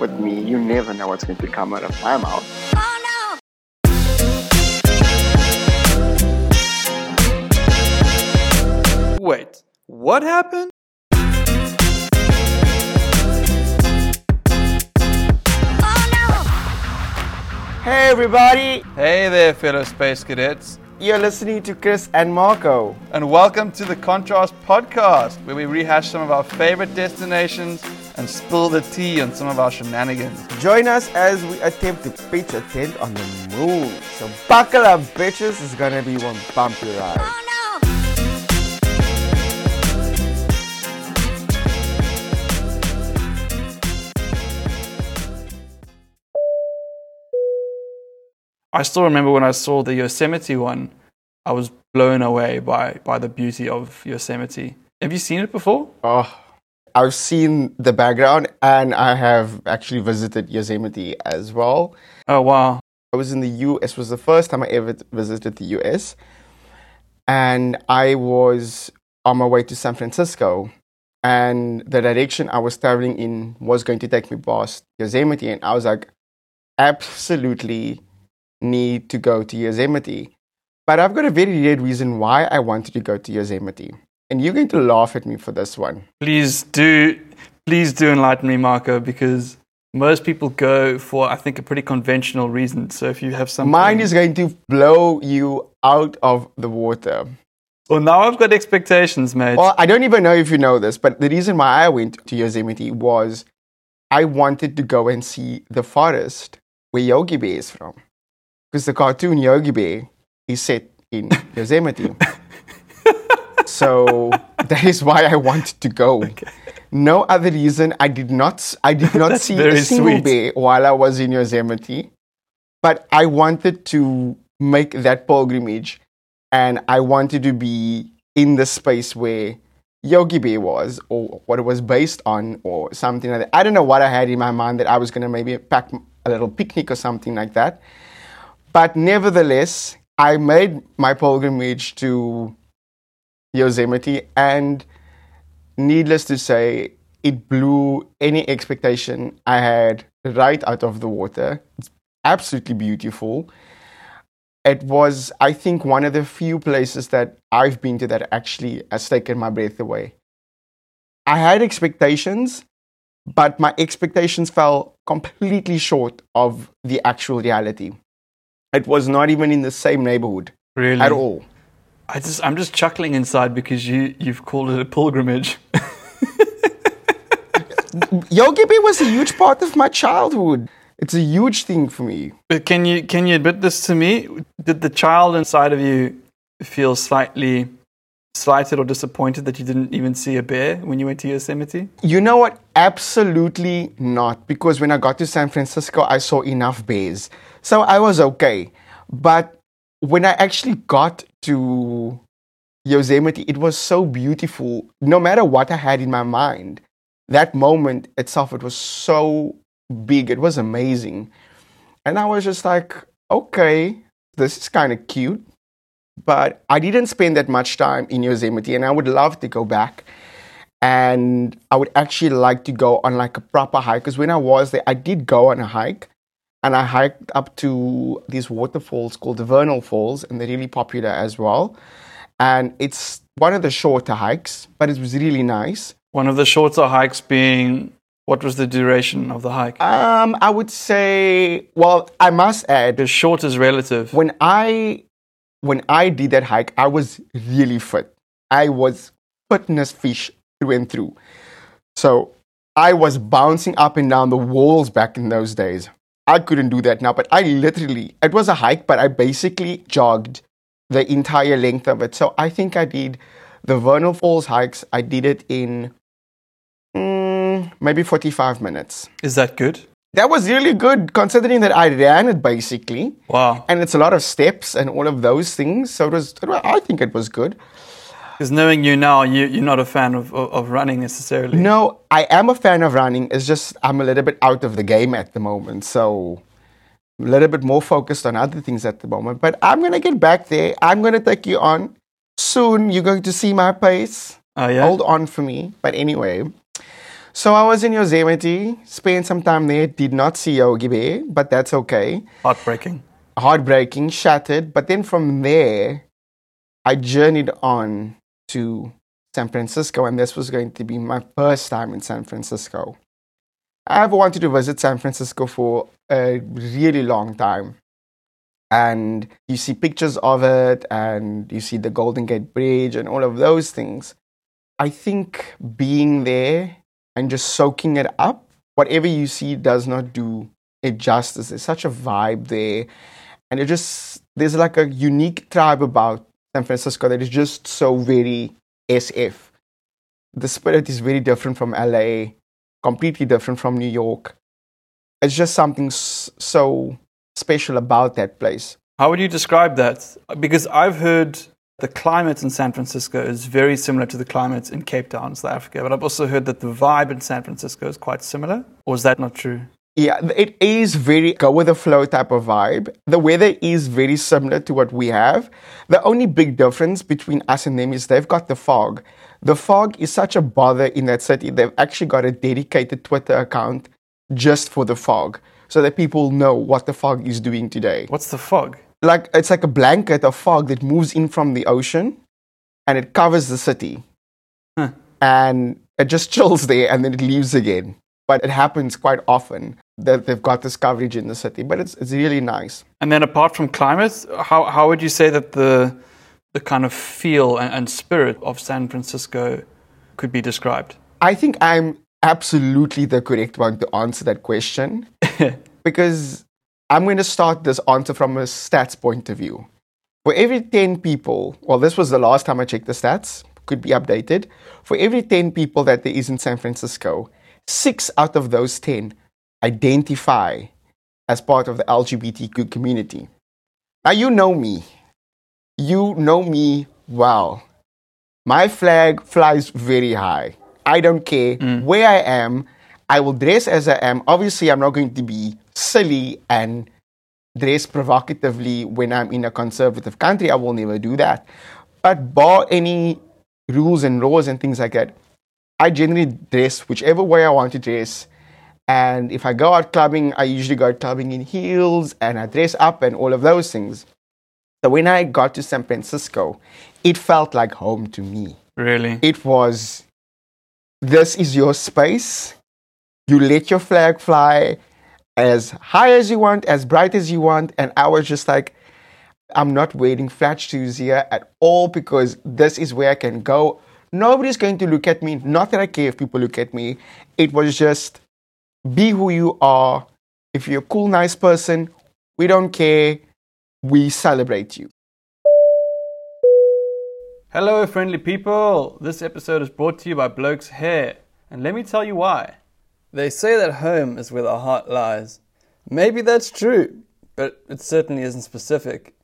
with me, you never know what's going to come out of my mouth. Wait, what happened? Oh, hey everybody, Hey there, fellow space cadets, you're listening to Chris and Marco. and welcome to the Contrast Podcast, where we rehash some of our favorite destinations and spill the tea on some of our shenanigans. Join us as we attempt to pitch a tent on the moon. So buckle up, bitches. It's gonna be one bumpy ride. I still remember when I saw the Yosemite one, I was blown away by, by the beauty of Yosemite. Have you seen it before? Oh, I've seen the background and I have actually visited Yosemite as well. Oh, wow. I was in the US, it was the first time I ever visited the US. And I was on my way to San Francisco. And the direction I was traveling in was going to take me past Yosemite. And I was like, absolutely need to go to Yosemite. But I've got a very real reason why I wanted to go to Yosemite. And you're going to laugh at me for this one. Please do, please do enlighten me, Marco, because most people go for, I think, a pretty conventional reason. So if you have some. Mine is going to blow you out of the water. Well, now I've got expectations, mate. Well, I don't even know if you know this, but the reason why I went to Yosemite was I wanted to go and see the forest where Yogi Bear is from. Because the cartoon Yogi Bear is set in Yosemite. so that is why I wanted to go. No other reason. I did not. I did not see a single sweet. bear while I was in Yosemite, but I wanted to make that pilgrimage, and I wanted to be in the space where Yogi Bear was, or what it was based on, or something like that. I don't know what I had in my mind that I was going to maybe pack a little picnic or something like that. But nevertheless, I made my pilgrimage to Yosemite, and needless to say, it blew any expectation I had right out of the water. It's absolutely beautiful. It was, I think, one of the few places that I've been to that actually has taken my breath away. I had expectations, but my expectations fell completely short of the actual reality. It was not even in the same neighborhood really? at all. I just, I'm just chuckling inside because you, you've called it a pilgrimage. Yogi Bear was a huge part of my childhood. It's a huge thing for me. but can you, can you admit this to me? Did the child inside of you feel slightly slighted or disappointed that you didn't even see a bear when you went to Yosemite? You know what? Absolutely not. Because when I got to San Francisco, I saw enough bears. So I was okay. But when I actually got to Yosemite, it was so beautiful. No matter what I had in my mind, that moment itself, it was so big. It was amazing. And I was just like, okay, this is kind of cute. But I didn't spend that much time in Yosemite, and I would love to go back and I would actually like to go on like a proper hike because when I was there, I did go on a hike and I hiked up to these waterfalls called the Vernal Falls, and they're really popular as well. And it's one of the shorter hikes, but it was really nice. One of the shorter hikes being, what was the duration of the hike? Um, I would say, well, I must add, the short is relative. when I when I did that hike, I was really fit. I was fitness fish through and through. So I was bouncing up and down the walls back in those days. I couldn't do that now, but I literally it was a hike, but I basically jogged the entire length of it. So I think I did the Vernal Falls hikes. I did it in mm, maybe forty five minutes. Is that good? That was really good considering that I ran it basically Wow. and it's a lot of steps and all of those things. So it was, I think it was good. Because knowing you now, you, you're not a fan of, of, of running necessarily. No, I am a fan of running. It's just I'm a little bit out of the game at the moment, so I'm a little bit more focused on other things at the moment. But I'm gonna get back there. I'm gonna take you on soon. You're going to see my pace. Oh, yeah? Hold on for me. But anyway, So I was in Yosemite, spent some time there, did not see Yogi Bear, but that's okay. Heartbreaking. Heartbreaking, shattered. But then from there, I journeyed on to San Francisco, and this was going to be my first time in San Francisco. I've wanted to visit San Francisco for a really long time. And you see pictures of it, and you see the Golden Gate Bridge, and all of those things. I think being there and just soaking it up, whatever you see does not do it justice. There's such a vibe there. And it just, there's like a unique tribe about San Francisco that is just so very SF. The spirit is very different from LA, completely different from New York. It's just something so special about that place. How would you describe that? Because I've heard the climate in San Francisco is very similar to the climate in Cape Town, South Africa, but I've also heard that the vibe in San Francisco is quite similar. Or is that not true? Yeah, it is very go with the flow type of vibe. The weather is very similar to what we have. The only big difference between us and them is they've got the fog. The fog is such a bother in that city. They've actually got a dedicated Twitter account just for the fog so that people know what the fog is doing today. What's the fog? Like it's like a blanket of fog that moves in from the ocean and it covers the city. Huh. And it just chills there and then it leaves again. But it happens quite often that they've got this coverage in the city. But it's it's really nice. And then apart from climate, how, how would you say that the, the kind of feel and, and spirit of San Francisco could be described? I think I'm absolutely the correct one to answer that question because I'm going to start this answer from a stats point of view. For every 10 people, well, this was the last time I checked the stats, could be updated. For every 10 people that there is in San Francisco, six out of those 10 identify as part of the LGBTQ community. Now, you know me. You know me well. My flag flies very high. I don't care mm. where I am. I will dress as I am. Obviously, I'm not going to be silly and dress provocatively when I'm in a conservative country. I will never do that. But bar any rules and laws and things like that, I generally dress whichever way I want to dress. And if I go out clubbing, I usually go out clubbing in heels and I dress up and all of those things. So when I got to San Francisco, it felt like home to me. Really? It was, this is your space. You let your flag fly as high as you want, as bright as you want. And I was just like, I'm not wearing flat shoes here at all because this is where I can go. Nobody's going to look at me. Not that I care if people look at me. It was just be who you are. If you're a cool, nice person, we don't care. We celebrate you. Hello, friendly people. This episode is brought to you by Bloke's Hair, and let me tell you why. They say that home is where the heart lies. Maybe that's true, but it certainly isn't specific.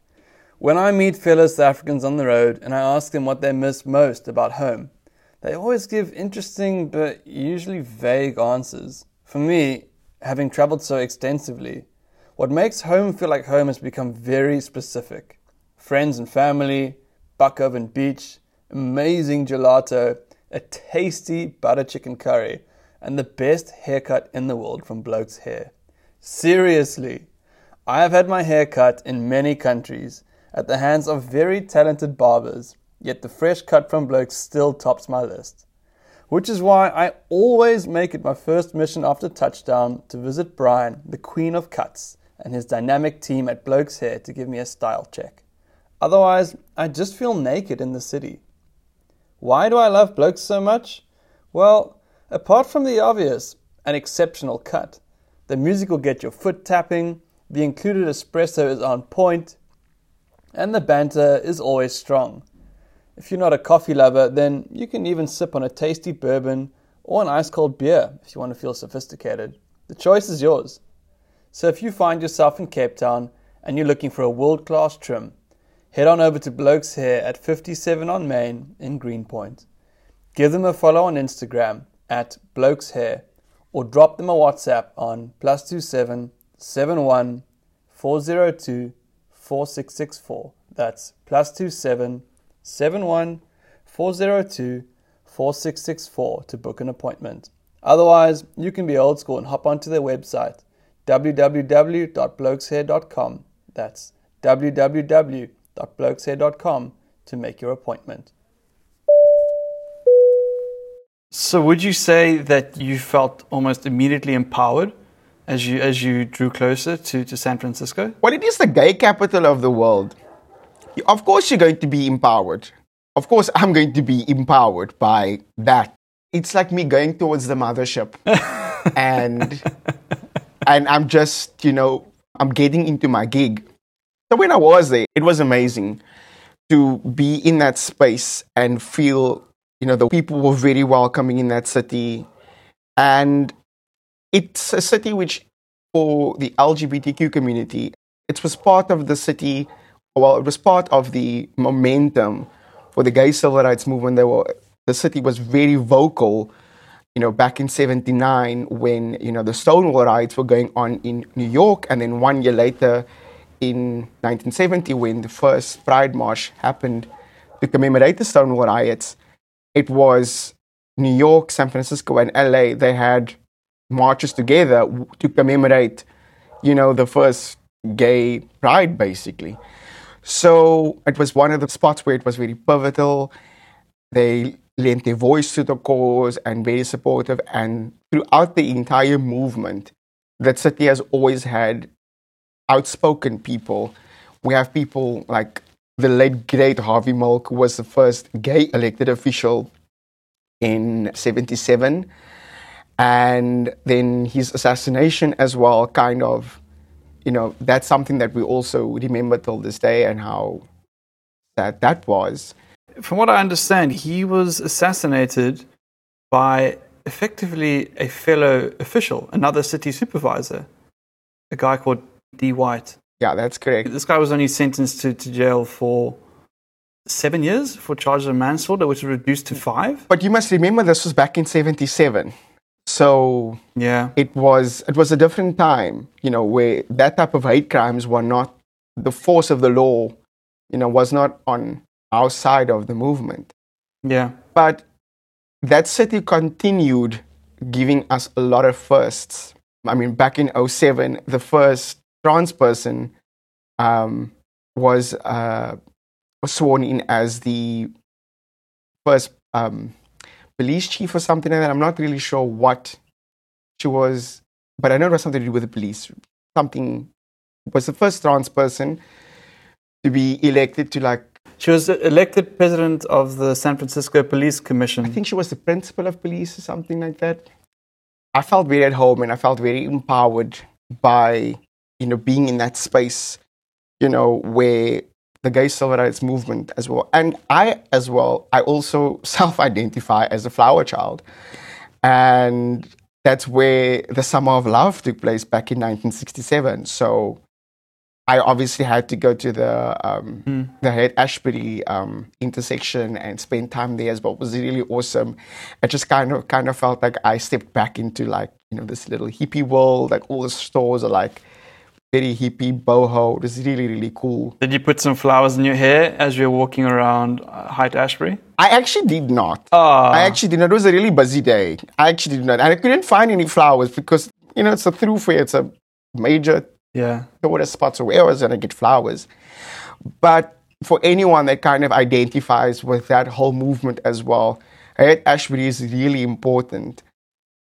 When I meet fellow South Africans on the road and I ask them what they miss most about home, they always give interesting but usually vague answers. For me, having traveled so extensively, what makes home feel like home has become very specific. Friends and family, Bakoven Beach, amazing gelato, a tasty butter chicken curry, and the best haircut in the world from Bloke's Hair. Seriously, I have had my hair cut in many countries at the hands of very talented barbers, yet the fresh cut from Bloke's still tops my list. Which is why I always make it my first mission after touchdown to visit Brian, the Queen of Cuts, and his dynamic team at Bloke's Hair to give me a style check. Otherwise, I just feel naked in the city. Why do I love blokes so much? Well, apart from the obvious, an exceptional cut. The music will get your foot tapping, the included espresso is on point, and the banter is always strong. If you're not a coffee lover, then you can even sip on a tasty bourbon or an ice cold beer if you want to feel sophisticated. The choice is yours. So if you find yourself in Cape Town and you're looking for a world class trim, head on over to Bloke's Hair at 57 on Main in Greenpoint. Give them a follow on Instagram at Bloke's Hair or drop them a WhatsApp on plus two seven seven one four zero two four six six four. That's plus two seven seven one four zero two four six six four to book an appointment. Otherwise, you can be old school and hop onto their website, www.blokeshair.com. That's www.blokeshair.com to make your appointment. So, would you say that you felt almost immediately empowered as you as you drew closer to, to San Francisco? Well, it is the gay capital of the world. Of course, you're going to be empowered. Of course, I'm going to be empowered by that. It's like me going towards the mothership, and and I'm just you know I'm getting into my gig. So when I was there, it was amazing to be in that space and feel you know the people were very welcoming in that city, and it's a city which for the LGBTQ community, it was part of the city. Well, it was part of the momentum for the gay civil rights movement. There were the city was very vocal, you know, back in '79 when you know the Stonewall riots were going on in New York, and then one year later, in 1970, when the first Pride March happened to commemorate the Stonewall riots, it was New York, San Francisco, and LA. They had marches together to commemorate, you know, the first gay pride, basically. So it was one of the spots where it was very pivotal. They lent their voice to the cause and very supportive. And throughout the entire movement, that city has always had outspoken people. We have people like the late great Harvey Milk, was the first gay elected official in 77 and then his assassination as well kind of you know that's something that we also remember till this day and how sad that was. From what i understand he was assassinated by effectively a fellow official another city supervisor a guy called d. White yeah that's correct this guy was only sentenced to, to jail for seven years for charges of manslaughter which was reduced to five but you must remember this was back in 77 so yeah, it was it was a different time, you know, where that type of hate crimes were not the force of the law, you know, was not on our side of the movement. Yeah. But that city continued giving us a lot of firsts. I mean, back in 07, the first trans person um, was, uh, was sworn in as the first um, police chief or something like that. I'm not really sure what she was, but I know it was something to do with the police. Something was the first trans person to be elected to like. She was elected president of the San Francisco Police Commission. I think she was the principal of police or something like that. I felt very at home and I felt very empowered by you know being in that space, you know, where the gay civil rights movement as well. And I, as well, I also self identify as a flower child. And that's where the Summer of Love took place back in 1967. So I obviously had to go to the um, mm. the Haight Ashbury um, intersection and spend time there as well. It was really awesome. I just kind of kind of felt like I stepped back into like you know this little hippie world. Like all the stores are like very hippie boho. It was really, really cool. Did you put some flowers in your hair as you were walking around uh, Haight Ashbury? I actually did not. Oh. I actually did not. It was a really busy day. I actually did not. And I couldn't find any flowers because, you know, it's a thoroughfare. It's a major yeah. tourist spot. So where I was I going to get flowers? But for anyone that kind of identifies with that whole movement as well, Haight Ashbury is really important.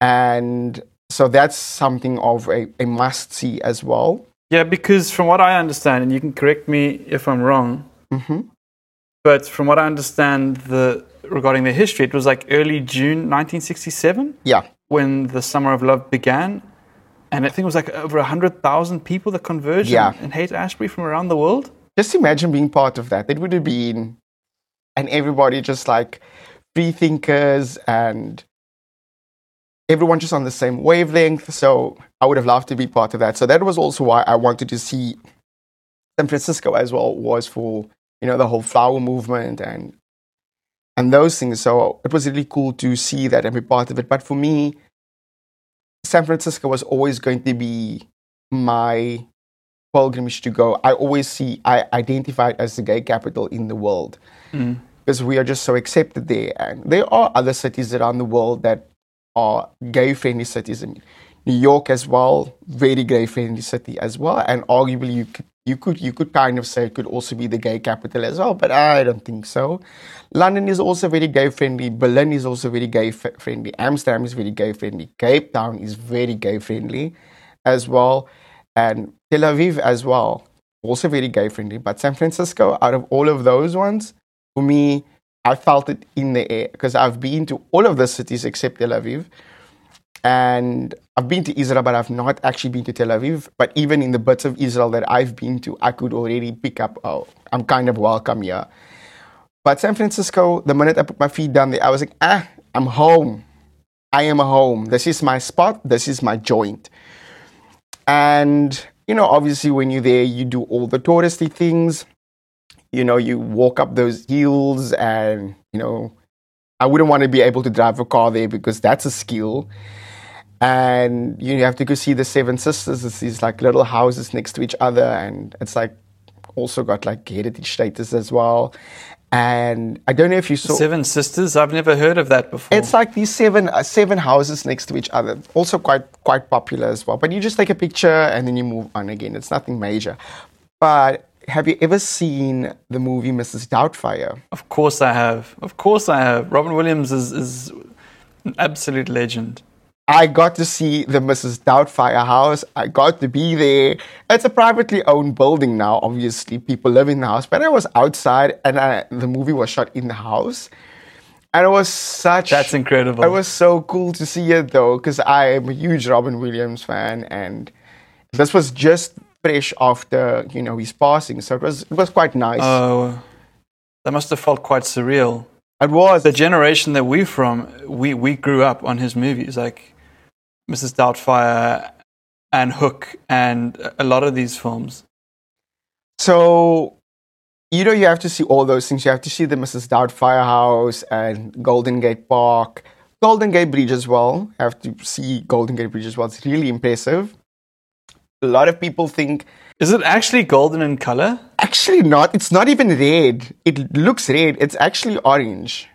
And so that's something of a, a must see as well. Yeah, because from what I understand, and you can correct me if I'm wrong, mm-hmm. but from what I understand, the regarding the history, it was like early June 1967. Yeah, when the Summer of Love began, and I think it was like over hundred thousand people that converged yeah. in, in Haight Ashbury from around the world. Just imagine being part of that. It would have been, and everybody just like free thinkers and everyone just on the same wavelength. So I would have loved to be part of that. So that was also why I wanted to see San Francisco as well was for you know the whole flower movement and and those things. So it was really cool to see that and be part of it. But for me, San Francisco was always going to be my pilgrimage to go. I always see I identify it as the gay capital in the world. Mm. Because we are just so accepted there. And there are other cities around the world that are gay friendly cities. And New York as well, very gay friendly city as well. And arguably, you could, you could you could kind of say it could also be the gay capital as well, but I don't think so. London is also very gay friendly. Berlin is also very gay f- friendly. Amsterdam is very gay friendly. Cape Town is very gay friendly as well, and Tel Aviv as well, also very gay friendly. But San Francisco, out of all of those ones, for me, I felt it in the air because I've been to all of the cities except Tel Aviv. And I've been to Israel, but I've not actually been to Tel Aviv. But even in the bits of Israel that I've been to, I could already pick up, oh, I'm kind of welcome here. But San Francisco, the minute I put my feet down there, I was like, ah, I'm home. I am home. This is my spot. This is my joint. And, you know, obviously, when you're there, you do all the touristy things. You know, you walk up those hills, and, you know, I wouldn't want to be able to drive a car there because that's a skill. And you have to go see the Seven Sisters. It's these like little houses next to each other, and it's like also got like heritage status as well. And I don't know if you saw Seven Sisters. I've never heard of that before. it's like these seven uh, seven houses next to each other. Also quite quite popular as well. But you just take a picture and then you move on again. It's nothing major. But have you ever seen the movie Mrs. Doubtfire? Of course I have. Of course I have. Robin Williams is, is an absolute legend. I got to see the Mrs. Doubtfire house. I got to be there. It's a privately owned building now. Obviously, people live in the house. But I was outside, and I, the movie was shot in the house. And it was such. That's incredible. It was so cool to see it though, because I am a huge Robin Williams fan, and this was just fresh after you know his passing, so it was it was quite nice. Oh, that must have felt quite surreal. it was. The generation that we're from, we, we grew up on his movies, like Mrs. Doubtfire and Hook and a lot of these films. So, you know, you have to see all those things. You have to see the Mrs. Doubtfire house and Golden Gate Park, Golden Gate Bridge as well. You have to see Golden Gate Bridge as well. It's really impressive. A lot of people think Is it actually golden in color? actually not. It's not even red. It looks red. It's actually orange.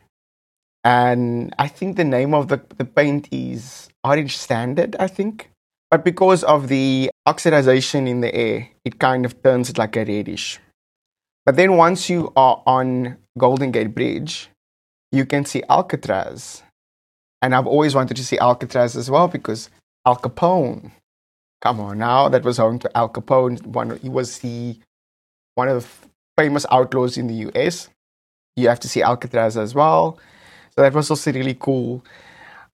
And I think the name of the, the paint is Orange Standard, I think. But because of the oxidization in the air, it kind of turns it like a reddish. But then once you are on Golden Gate Bridge, you can see Alcatraz. And I've always wanted to see Alcatraz as well because Al Capone. Come on now, that was home to Al Capone. One, he was the one of the famous outlaws in the US. You have to see Alcatraz as well. So that was also really cool.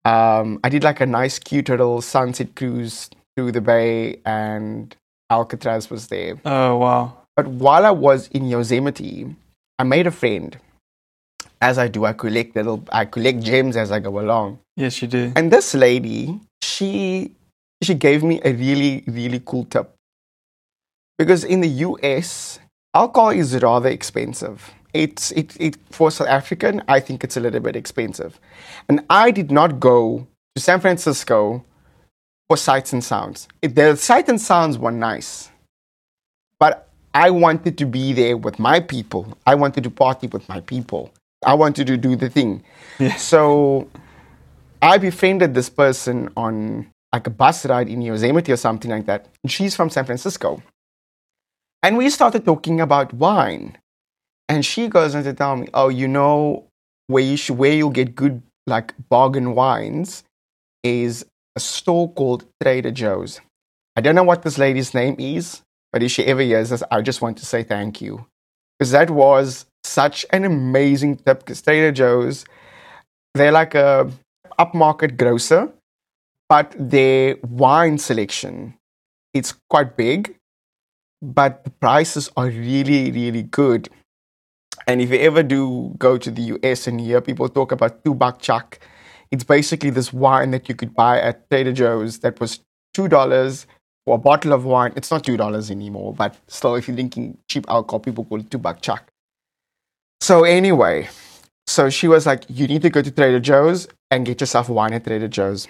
Um, I did like a nice, cute little sunset cruise through the bay, and Alcatraz was there. Oh, wow. But while I was in Yosemite, I made a friend. As I do, I collect little, I collect gems as I go along. Yes, you do. And this lady, she she gave me a really really cool tip. Because in the US, alcohol is rather expensive. It's it, it for South African, I think it's a little bit expensive. And I did not go to San Francisco for sights and sounds. The sights and sounds were nice. But I wanted to be there with my people. I wanted to party with my people. I wanted to do the thing. Yes. So I befriended this person on like a bus ride in Yosemite or something like that. And she's from San Francisco. And we started talking about wine. And she goes on to tell me, oh, you know, where you should, where you'll get good like bargain wines is a store called Trader Joe's. I don't know what this lady's name is, but if she ever hears this, I just want to say thank you. Because that was such an amazing tip. Because Trader Joe's, they're like a upmarket grocer, but their wine selection, it's quite big, but the prices are really, really good. And if you ever do go to the US and hear people talk about two buck chuck, it's basically this wine that you could buy at Trader Joe's that was two dollars for a bottle of wine. It's not two dollars anymore, but still, if you're drinking cheap alcohol, people call it two buck chuck. So anyway, so she was like, "You need to go to Trader Joe's and get yourself wine at Trader Joe's."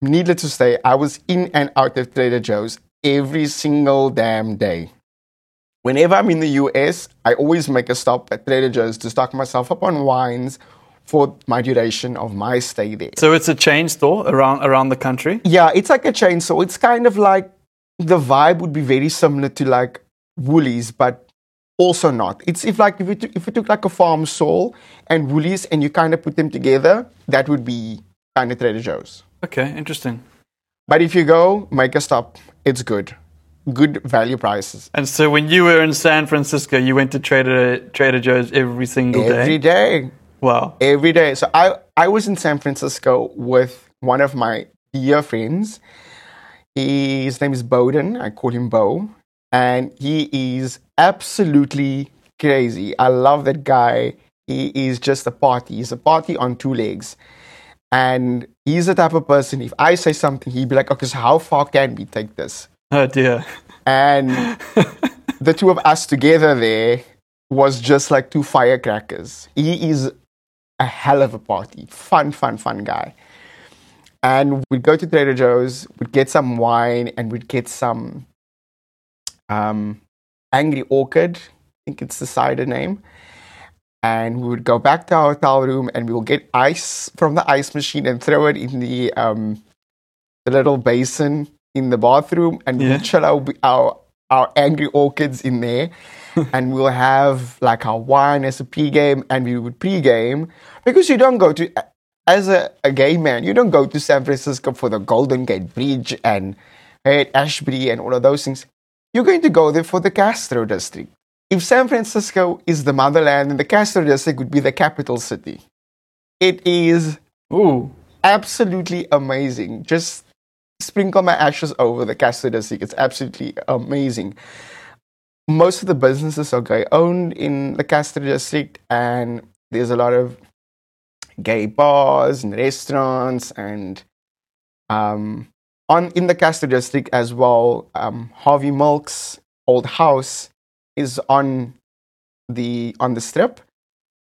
Needless to say, I was in and out of Trader Joe's every single damn day. Whenever I'm in the US, I always make a stop at Trader Joe's to stock myself up on wines for my duration of my stay there. So it's a chain store around around the country. Yeah, it's like a chain. So it's kind of like the vibe would be very similar to like Woolies, but also not. It's if like if took, if we took like a Farm Soul and Woolies and you kind of put them together, that would be kind of Trader Joe's. Okay, interesting. But if you go, make a stop. It's good, good value prices And so when you were in San Francisco, you went to Trader Trader Joe's every single day. every day. Wow. every day. So I I was in San Francisco with one of my dear friends. His name is Bowden. I call him Bo, and he is absolutely crazy. I love that guy. He is just a party. He's a party on two legs. And he's the type of person, if I say something, he'd be like, okay, so how far can we take this? Oh dear. And the two of us together there was just like two firecrackers. He is a hell of a party. Fun, fun, fun guy. And we'd go to Trader Joe's, we'd get some wine, and we'd get some um, Angry Orchard. I think it's the cider name. And we would go back to our hotel room and we will get ice from the ice machine and throw it in the, um, the little basin in the bathroom and Yeah. we'll our, our, our Angry Orchards in there. and we'll have like our wine as a pre-game and we would pre-game because you don't go to as a, a gay man you don't go to san francisco for the golden gate bridge and Haight ashbury and all of those things you're going to go there for the castro district if san francisco is the motherland then the castro district would be the capital city it is Ooh. absolutely amazing. Just sprinkle my ashes over the Castro District. It's absolutely amazing. Most of the businesses are gay owned in the Castro District, and there's a lot of gay bars and restaurants, and um, on in the Castro District as well. Um, Harvey Milk's old house is on the on the strip,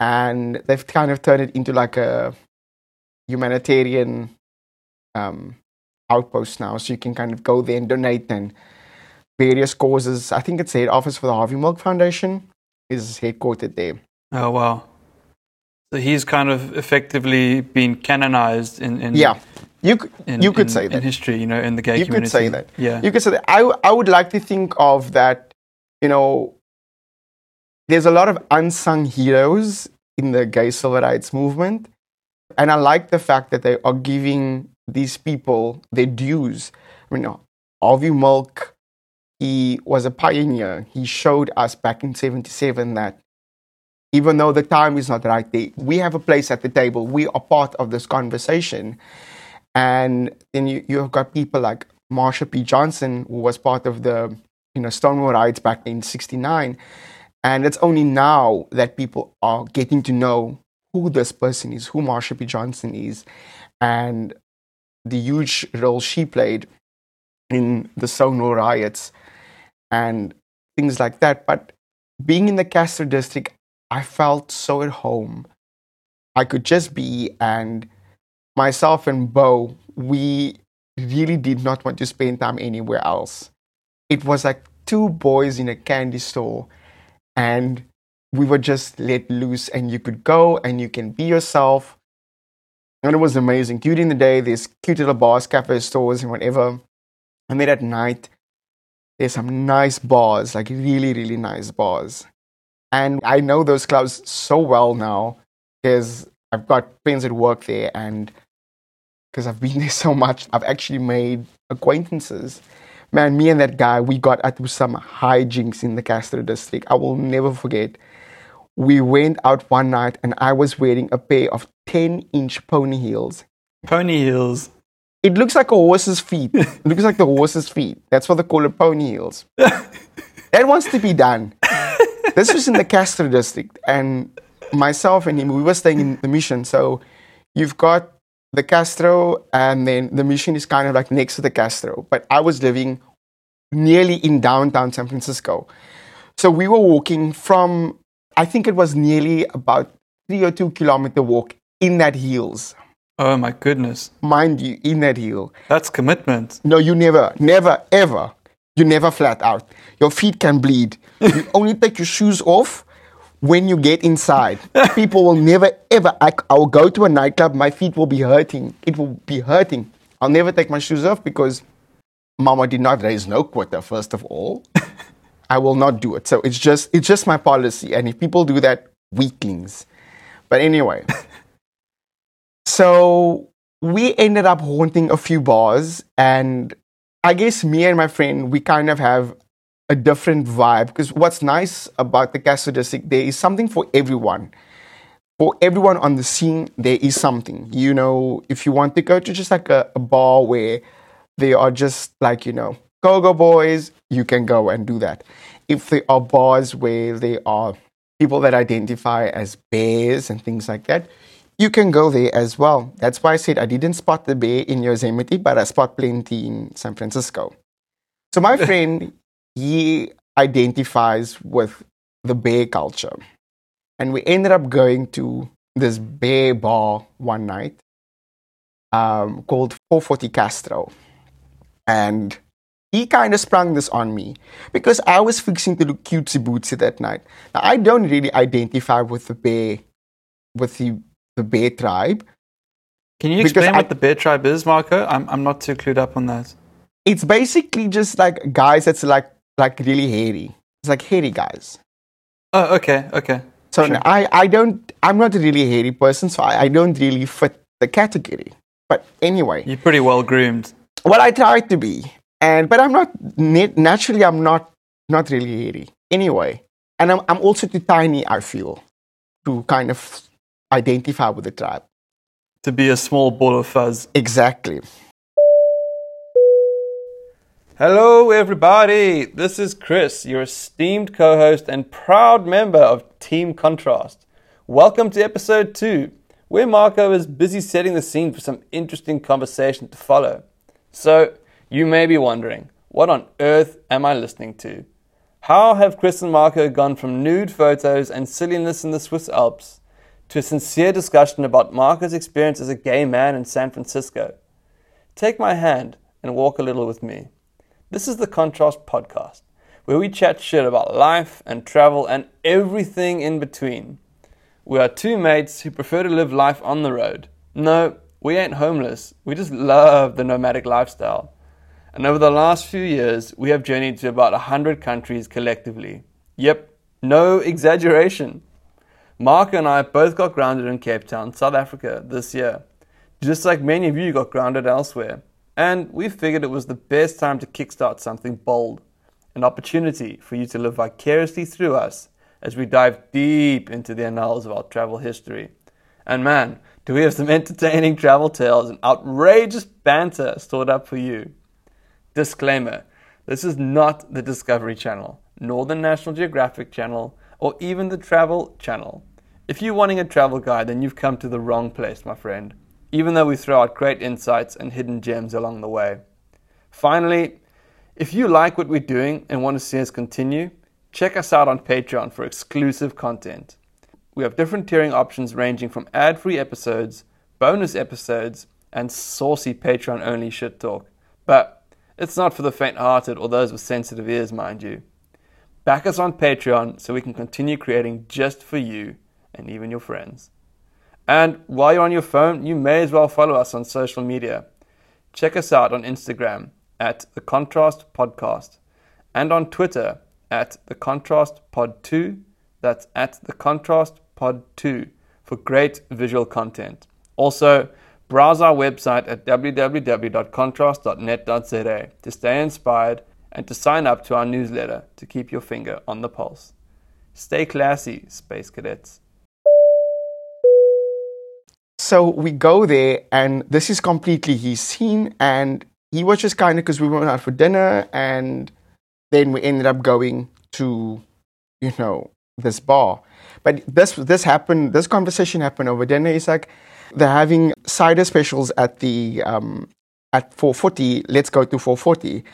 and they've kind of turned it into like a humanitarian um, outpost now, so you can kind of go there and donate and various causes. I think it's the head office for the Harvey Milk Foundation is headquartered there. Oh wow. So he's kind of effectively been canonized in, in Yeah, you c- in, you could in- say in history, you know, in the gay You community. could say that. Yeah. You could say that. I I would like to think of that. You know, there's a lot of unsung heroes in the gay civil rights movement, and I like the fact that they are giving these people their dues. I mean, Harvey Milk, he was a pioneer. He showed us back in '77 that even though the time is not right, they, we have a place at the table. We are part of this conversation. And then you, you've got people like Marsha P. Johnson, who was part of the you know Stonewall riots back in '69. And it's only now that people are getting to know who this person is, who Marsha P. Johnson is, and the huge role she played in the Stonewall riots and things like that. But being in the Castro district, I felt so at home. I could just be, and myself and Bo, we really did not want to spend time anywhere else. It was like two boys in a candy store, and we were just let loose, and you could go and you can be yourself. And it was amazing. During the day, there's cute little bars, cafe stores, and whatever. And then at night, there's some nice bars, like really, really nice bars. And I know those clubs so well now because I've got friends that work there and because I've been there so much, I've actually made acquaintances. Man, me and that guy, we got into some hijinks in the Castro district. I will never forget. We went out one night and I was wearing a pair of 10 inch pony heels. Pony heels. It looks like a horse's feet. It looks like the horse's feet. That's what they call it, pony heels. that wants to be done. This was in the Castro district, and myself and him, we were staying in the mission. So you've got the Castro, and then the mission is kind of like next to the Castro. But I was living nearly in downtown San Francisco. So we were walking from, I think it was nearly about three or two kilometer walk in that heels. Oh my goodness. Mind you, in that heel. That's commitment. No, you never, never, ever. You never flat out. Your feet can bleed. you only take your shoes off when you get inside, people will never ever. I, I'll go to a nightclub, my feet will be hurting. It will be hurting. I'll never take my shoes off because Mama did not raise no quarter, First of all, I will not do it. So it's just it's just my policy. And if people do that, weaklings. But anyway, so we ended up haunting a few bars, and I guess me and my friend we kind of have a different vibe because what's nice about the District, there is something for everyone. For everyone on the scene, there is something. You know, if you want to go to just like a, a bar where they are just like, you know, go go boys, you can go and do that. If there are bars where they are people that identify as bears and things like that, you can go there as well. That's why I said I didn't spot the bear in Yosemite, but I spot plenty in San Francisco. So my friend, he identifies with the bear culture. And we ended up going to this bear bar one night um, called 440 Castro. And he kind of sprung this on me because I was fixing to look cutesy bootsy that night. Now, I don't really identify with the bear, with the, the bear tribe. Can you explain what the bear tribe is, Marco? I'm, I'm not too clued up on that. It's basically just like guys that's like like really hairy. It's like hairy guys. Oh, okay, okay. So sure. I, I don't, I'm not a really hairy person, so I, I don't really fit the category. But anyway. You're pretty well groomed. Well, I try to be. And, but I'm not, naturally, I'm not, not really hairy. Anyway. And I'm, I'm also too tiny, I feel, to kind of identify with the tribe. To be a small ball of fuzz. Exactly. Hello, everybody. This is Chris, your esteemed co host and proud member of Team Contrast. Welcome to episode two, where Marco is busy setting the scene for some interesting conversation to follow. So, you may be wondering, what on earth am I listening to? How have Chris and Marco gone from nude photos and silliness in the Swiss Alps to a sincere discussion about Marco's experience as a gay man in San Francisco? Take my hand and walk a little with me. This is the Contrast Podcast, where we chat shit about life and travel and everything in between. We are two mates who prefer to live life on the road. No, we ain't homeless, we just love the nomadic lifestyle. And over the last few years, we have journeyed to about 100 countries collectively. Yep, no exaggeration. Mark and I both got grounded in Cape Town, South Africa, this year, just like many of you got grounded elsewhere. And we figured it was the best time to kickstart something bold, an opportunity for you to live vicariously through us as we dive deep into the annals of our travel history. And man, do we have some entertaining travel tales and outrageous banter stored up for you. Disclaimer this is not the Discovery Channel, nor the National Geographic Channel, or even the Travel Channel. If you're wanting a travel guide, then you've come to the wrong place, my friend even though we throw out great insights and hidden gems along the way. Finally, if you like what we're doing and want to see us continue, check us out on Patreon for exclusive content. We have different tiering options ranging from ad free episodes, bonus episodes, and saucy Patreon only shit talk. But it's not for the faint hearted or those with sensitive ears, mind you. Back us on Patreon so we can continue creating just for you and even your friends. And while you're on your phone, you may as well follow us on social media. Check us out on Instagram at The Contrast Podcast and on Twitter at The Contrast Pod 2. That's at The Contrast Pod 2 for great visual content. Also, browse our website at www.contrast.net.za to stay inspired and to sign up to our newsletter to keep your finger on the pulse. Stay classy, Space Cadets. So we go there, and this is completely his scene. And he was just kind of because we went out for dinner, and then we ended up going to, you know, this bar. But this this happened. This conversation happened over dinner. Like they're having cider specials at the um, at 440. Let's go to 440,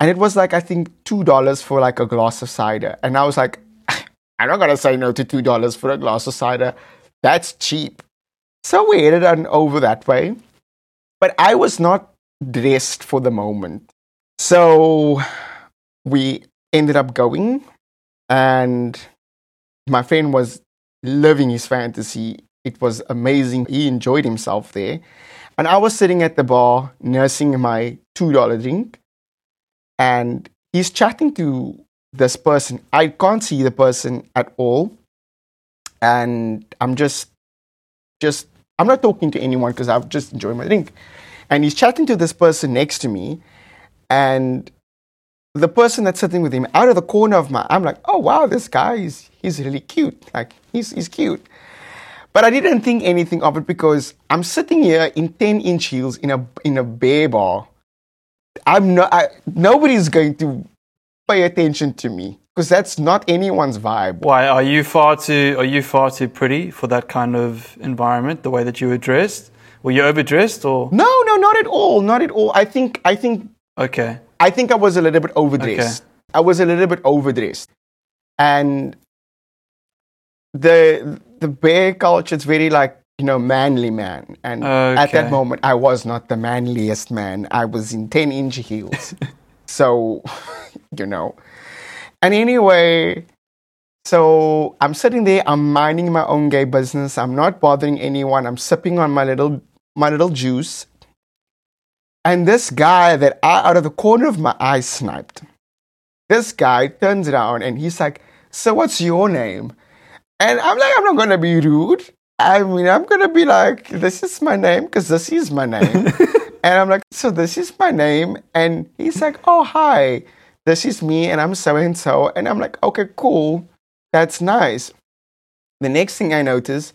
and it was like I think two dollars for like a glass of cider, and I was like, I'm not gonna say no to two dollars for a glass of cider. That's cheap. So we headed on over that way. But I was not dressed for the moment. So we ended up going and my friend was living his fantasy. It was amazing. He enjoyed himself there. And I was sitting at the bar nursing my $2 drink. And he's chatting to this person. I can't see the person at all. And I'm just, just, I'm not talking to anyone because I'm just enjoying my drink. And he's chatting to this person next to me. And the person that's sitting with him out of the corner of my I'm like, oh wow, this guy is he's really cute. Like he's he's cute. But I didn't think anything of it because I'm sitting here in 10 inch heels in a in a bear bar. I'm not I, nobody's going to pay attention to me because that's not anyone's vibe. Why are you far too are you far too pretty for that kind of environment? The way that you were dressed, were you overdressed or No, no, not at all, not at all. I think I think okay? I think I was a little bit overdressed. Okay. I was a little bit overdressed, and the the bear culture is very like you know manly man, and at that moment I was not the manliest man. I was in ten inch heels, so you know. And anyway, so I'm sitting there. I'm minding my own gay business. I'm not bothering anyone. I'm sipping on my little my little juice. And this guy that I, out of the corner of my eye, sniped. This guy turns around and he's like, So what's your name? And I'm like, I'm not going to be rude. I mean, I'm going to be like, This is my name because this is my name. and I'm like, So this is my name. And he's like, Oh, hi. This is me and I'm so and so. And I'm like, Okay, cool. That's nice. The next thing I notice,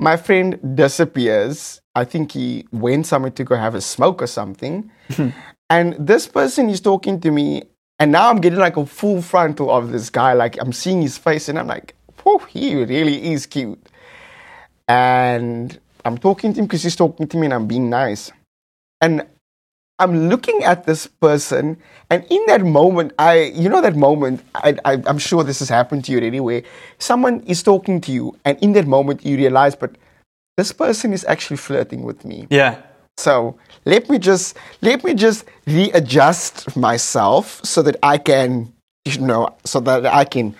my friend disappears. I think he went somewhere to go have a smoke or something. Hmm. and this person is talking to me, and now I'm getting like a full frontal of this guy. Like I'm seeing his face, and I'm like, whew, he really is cute. And I'm talking to him because he's talking to me, and I'm being nice. And I'm looking at this person, and in that moment, I, you know, that moment, I, I, I'm sure this has happened to you anyway. Someone is talking to you, and in that moment, you realize, but this person is actually flirting with me. Yeah. So let me just let me just readjust myself so that I can, you know, so that I can,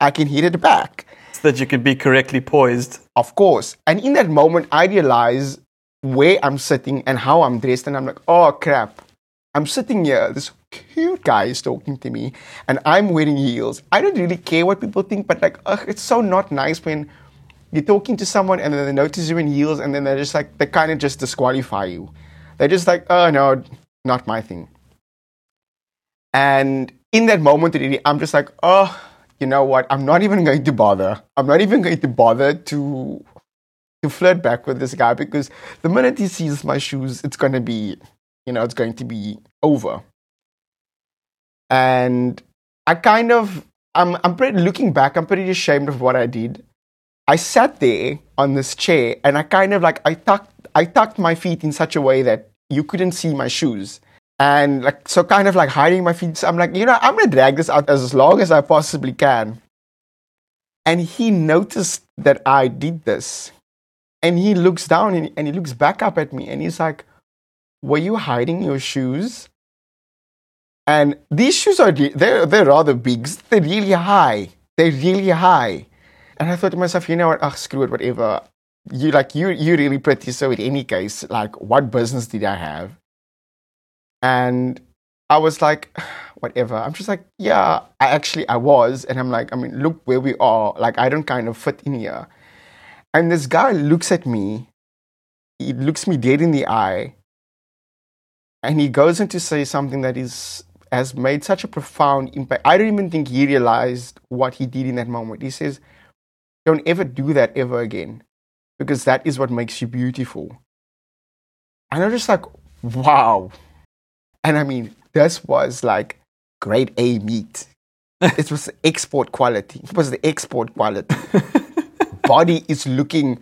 I can hit it back. So that you can be correctly poised. Of course. And in that moment, I realize where I'm sitting and how I'm dressed, and I'm like, oh crap. I'm sitting here, this cute guy is talking to me, and I'm wearing heels. I don't really care what people think, but like, ugh, it's so not nice when you're talking to someone and then they notice you in heels, and then they're just like, they kind of just disqualify you. They're just like, oh no, not my thing. And in that moment, really, I'm just like, oh, you know what? I'm not even going to bother. I'm not even going to bother to to flirt back with this guy because the minute he sees my shoes, it's going to be, you know, it's going to be over. And I kind of, I'm, I'm pretty, looking back, I'm pretty ashamed of what I did. I sat there on this chair and I kind of like, I tucked, I tucked my feet in such a way that you couldn't see my shoes. And like, so kind of like hiding my feet. So I'm like, you know, I'm to drag this out as long as I possibly can. And he noticed that I did this. And he looks down and, he looks back up at me and he's like, Were you hiding your shoes? And these shoes are, they're, they're rather big. They're really high. They're really high. And I thought to myself, you know what? Ah, screw it, whatever. You like you you're really pretty, so in any case, like what business did I have? And I was like, whatever. I'm just like, yeah, I actually I was. And I'm like, I mean, look where we are. Like I don't kind of fit in here. And this guy looks at me, he looks me dead in the eye, and he goes in to say something that is has made such a profound impact. I don't even think he realized what he did in that moment. He says, Don't ever do that ever again. Because that is what makes you beautiful. And I'm just like, wow. And I mean, this was like grade A meat. it was export quality. It was the export quality body is looking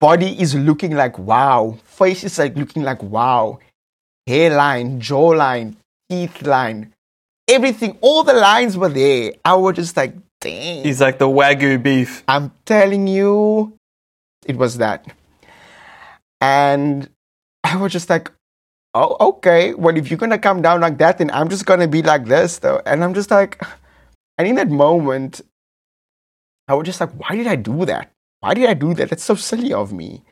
body is looking like wow face is like looking like wow hairline jawline teeth line everything all the lines were there i was just like dang He's like the wagyu beef. i'm telling you it was that and i was just like oh okay well if you're gonna come down like that then i'm just gonna be like this though and i'm just like and in that moment I was just like, why did I do that? Why did I do that? That's so silly of me.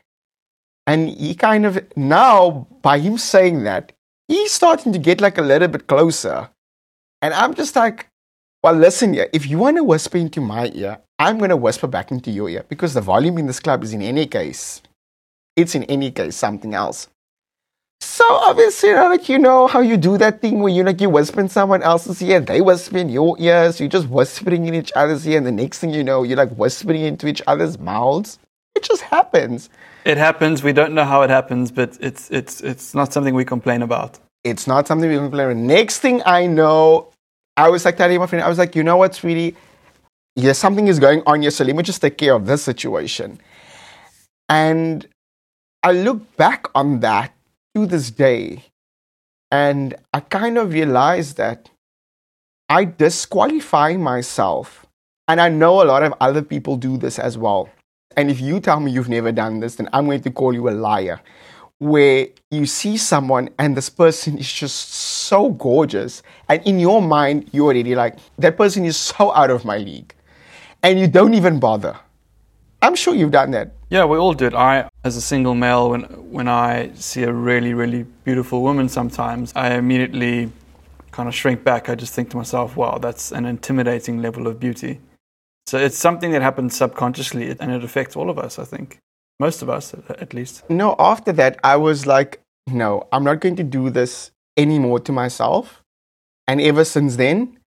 And he kind of, now, by him saying that, he's starting to get like a little bit closer. And I'm just like, well, listen here, if you want to whisper into my ear, I'm going to whisper back into your ear because the volume in this club is in any case, it's in any case something else. So obviously, now that you know how you do that thing where you like you whisper in someone else's ear, they whisper in your ears, you're just whispering in each other's ear, and the next thing you know, you're like whispering into each other's mouths. It just happens. It happens. We don't know how it happens, but it's it's it's not something we complain about. It's not something we complain about. Next thing I know, I was like telling my friend, I was like, you know what, sweetie? Yeah, something is going on here, so let me just take care of this situation. And I look back on that to this day, and I kind of realized that I disqualify myself. And I know a lot of other people do this as well. And if you tell me you've never done this, then I'm going to call you a liar. Where you see someone and this person is just so gorgeous, and in your mind, you're already like, that person is so out of my league. And you don't even bother. I'm sure you've done that. Yeah, we all do it. I, as a single male, when when I see a really, really beautiful woman, sometimes I immediately kind of shrink back. I just think to myself, "Wow, that's an intimidating level of beauty." So it's something that happens subconsciously, and it affects all of us. I think most of us, at least. No, after that, I was like, no, I'm not going to do this anymore to myself. And ever since then,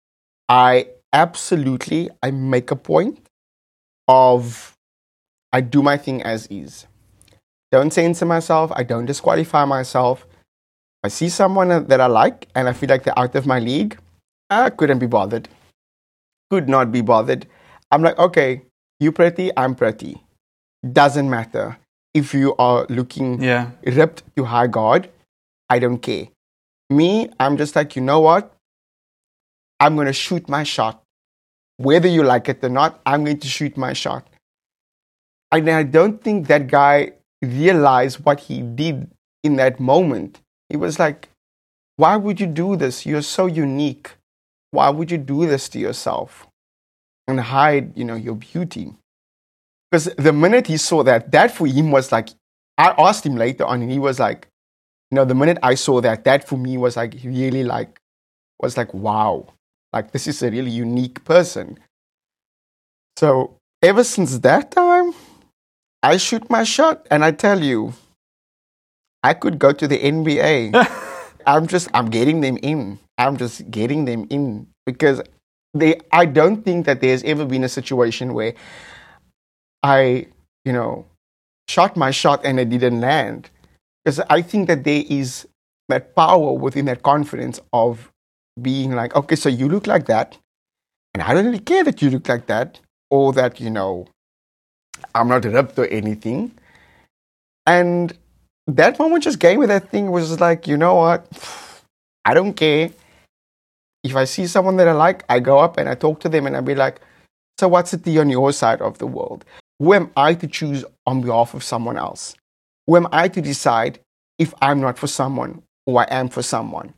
I absolutely I make a point of I do my thing as is. Don't censor myself. I don't disqualify myself. I see someone that I like and I feel like they're out of my league. I couldn't be bothered. Could not be bothered. I'm like, okay, you pretty, I'm pretty. Doesn't matter. If you are looking Yeah. ripped to high God, I don't care. Me, I'm just like, you know what? I'm going to shoot my shot. Whether you like it or not, I'm going to shoot my shot. And I don't think that guy realized what he did in that moment. He was like, why would you do this? You're so unique. Why would you do this to yourself and hide, you know, your beauty? Because the minute he saw that, that for him was like, I asked him later on, and he was like, you know, the minute I saw that, that for me was like really like, was like, wow, like this is a really unique person. So ever since that time, I shoot my shot, and I tell you, I could go to the NBA. I'm just, I'm getting them in. I'm just getting them in because they, I don't think that there's ever been a situation where I, you know, shot my shot and it didn't land. Because I think that there is that power within that confidence of being like, okay, so you look like that, and I don't really care that you look like that, or that, you know, I'm not ripped or anything. And that moment just gave me that thing was like, you know what? I don't care. If I see someone that I like, I go up and I talk to them and I be like, so what's it on your side of the world? Who am I to choose on behalf of someone else? Who am I to decide if I'm not for someone or I am for someone?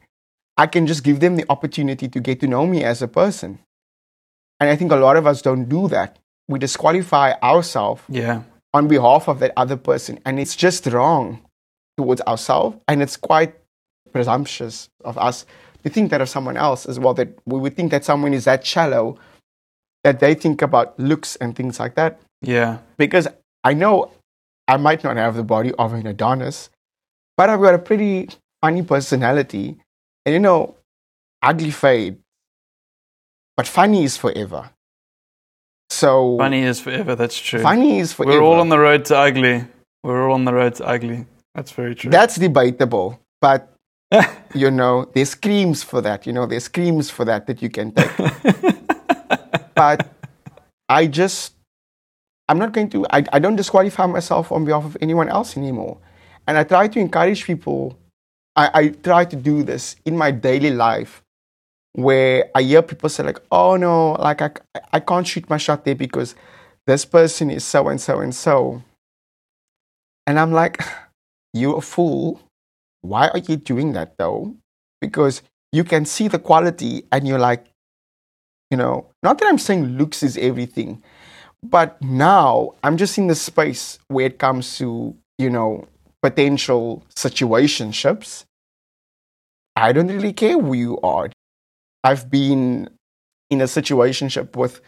I can just give them the opportunity to get to know me as a person. And I think a lot of us don't do that. We disqualify ourselves Yeah. on behalf of that other person. And it's just wrong towards ourselves. And it's quite presumptuous of us to think that of someone else as well, that we would think that someone is that shallow that they think about looks and things like that. Yeah. Because I know I might not have the body of an Adonis, but I've got a pretty funny personality. And you know, ugly fade, but funny is forever. So Funny is forever. That's true. funny is forever. We're all on the road to ugly. We're all on the road to ugly. That's very true. That's debatable, but you know, there's screams for that. You know, there's screams for that that you can take. but I just, I'm not going to, I, I don't disqualify myself on behalf of anyone else anymore. And I try to encourage people, I, I try to do this in my daily life where I hear people say, like, oh no, like I, I can't shoot my shot there because this person is so and so and so. And I'm like, you're a fool. Why are you doing that though? Because you can see the quality and you're like, you know, not that I'm saying looks is everything, But now I'm just in the space where it comes to, you know, potential situationships. I don't really care who you are. I've been in a situationship with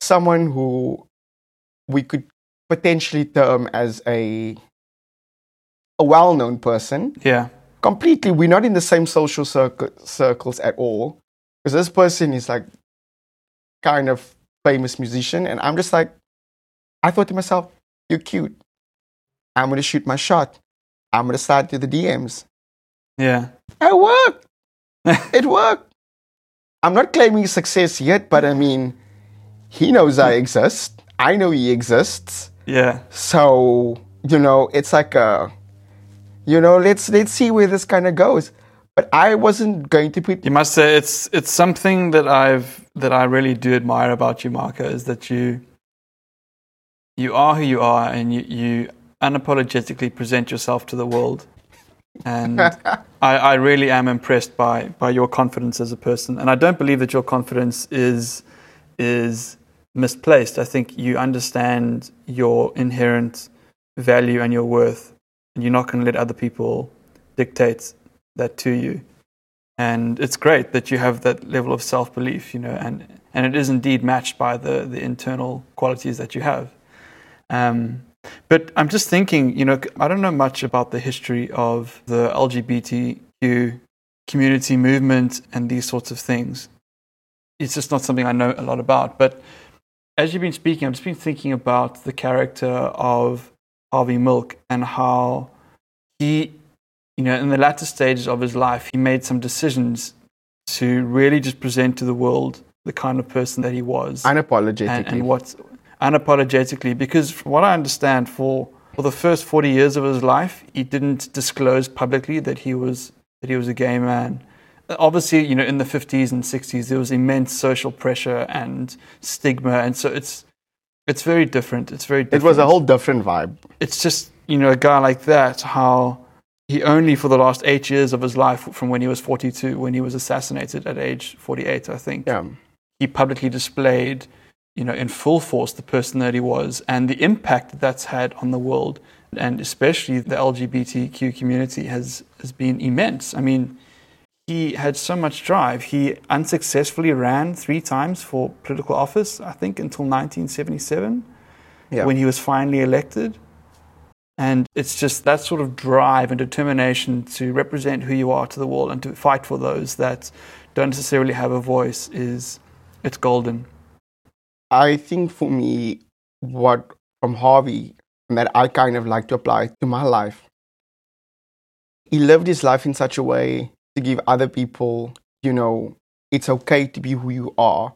someone who we could potentially term as a a well-known person. Yeah. Completely, we're not in the same social circle, circles at all. Because this person is like kind of famous musician, and I'm just like, I thought to myself, you're cute. I'm gonna shoot my shot. I'm gonna slide to the DMs. Yeah. It worked. it worked. I'm not claiming success yet, but I mean, he knows I exist. I know he exists. Yeah. So you know, it's like a, you know, let's let's see where this kind of goes. But I wasn't going to put. You must say it's it's something that I've that I really do admire about you, Marco, is that you you are who you are and you, you unapologetically present yourself to the world. And I, I really am impressed by by your confidence as a person. And I don't believe that your confidence is is misplaced. I think you understand your inherent value and your worth, and you're not going to let other people dictate that to you. And it's great that you have that level of self belief, you know, and, and it is indeed matched by the, the internal qualities that you have. Um, but I'm just thinking, you know, I don't know much about the history of the LGBTQ community movement and these sorts of things. It's just not something I know a lot about. But as you've been speaking, I've just been thinking about the character of Harvey Milk and how he, you know, in the latter stages of his life, he made some decisions to really just present to the world the kind of person that he was unapologetically. and, and what unapologetically because from what I understand for for the first 40 years of his life he didn't disclose publicly that he was that he was a gay man obviously you know in the 50s and 60s there was immense social pressure and stigma and so it's it's very different it's very it was a whole different vibe. it's just you know a guy like that how he only for the last 8 years of his life from when he was 42 when he was assassinated at age 48 I think Yeah. he publicly displayed, you know, in full force the person that he was and the impact that that's had on the world, and especially the LGBTQ community has has been immense. I mean, he had so much drive. He unsuccessfully ran three times for political office, I think, until 1977 Yeah. when he was finally elected. And it's just that sort of drive and determination to represent who you are to the world and to fight for those that don't necessarily have a voice is it's golden. I think for me, what from Harvey that I kind of like to apply to my life, he lived his life in such a way to give other people, you know, it's okay to be who you are.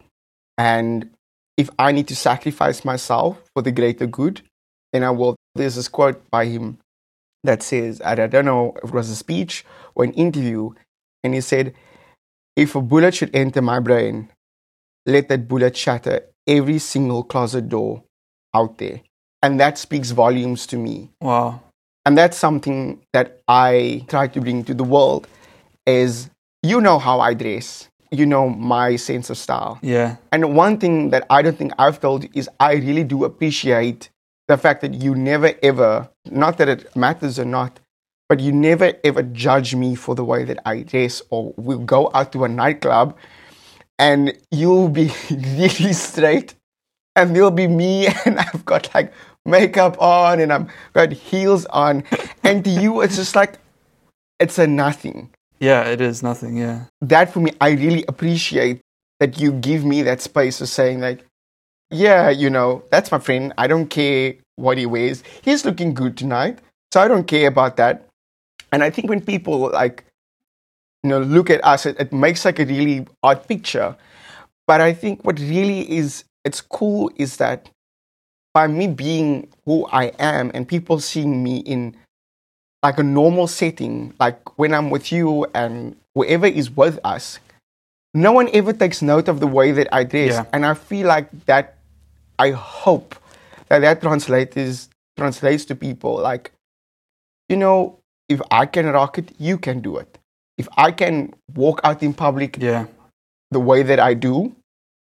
And if I need to sacrifice myself for the greater good, then I will. There's this quote by him that says, I don't know if it was a speech or an interview, and he said, If a bullet should enter my brain, let that bullet shatter every single closet door out there. And that speaks volumes to me. Wow. And that's something that I try to bring to the world is you know how I dress. You know my sense of style. Yeah. And one thing that I don't think I've told you is I really do appreciate the fact that you never ever, not that it matters or not, but you never ever judge me for the way that I dress or we'll go out to a nightclub and you'll be really straight and there'll be me and I've got like makeup on and I've got heels on. And to you, it's just like, it's a nothing. Yeah, it is nothing. Yeah. That for me, I really appreciate that you give me that space of saying like, yeah, you know, that's my friend. I don't care what he wears. He's looking good tonight. So I don't care about that. And I think when people like, you know, look at us, it, it makes like a really odd picture. But I think what really is, it's cool is that by me being who I am and people seeing me in like a normal setting, like when I'm with you and whoever is with us, no one ever takes note of the way that I dress. Yeah. And I feel like that, I hope that that translates, translates to people like, you know, if I can rock it, you can do it. If I can walk out in public Yeah. the way that I do,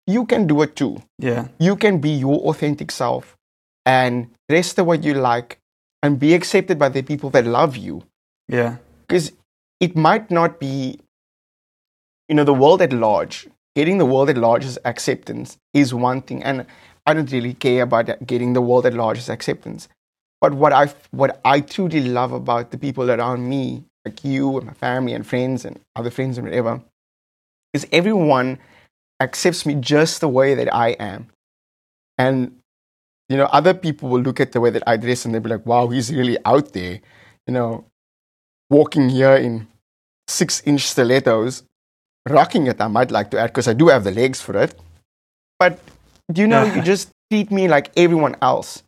you can do it too. Yeah. You can be your authentic self and dress the way you like and be accepted by the people that love you. Yeah. Because it might not be, you know, the world at large. Getting the world at large's acceptance is one thing, and I don't really care about getting the world at large's acceptance. But what I what I truly love about the people around me, like you and my family and friends and other friends and whatever, is everyone accepts me just the way that I am. And you know, other people will look at the way that I dress and they'll be like, "Wow, he's really out there." You know, walking here in six-inch stilettos, rocking it. I might like to add because I do have the legs for it. But you know, you just treat me like everyone else.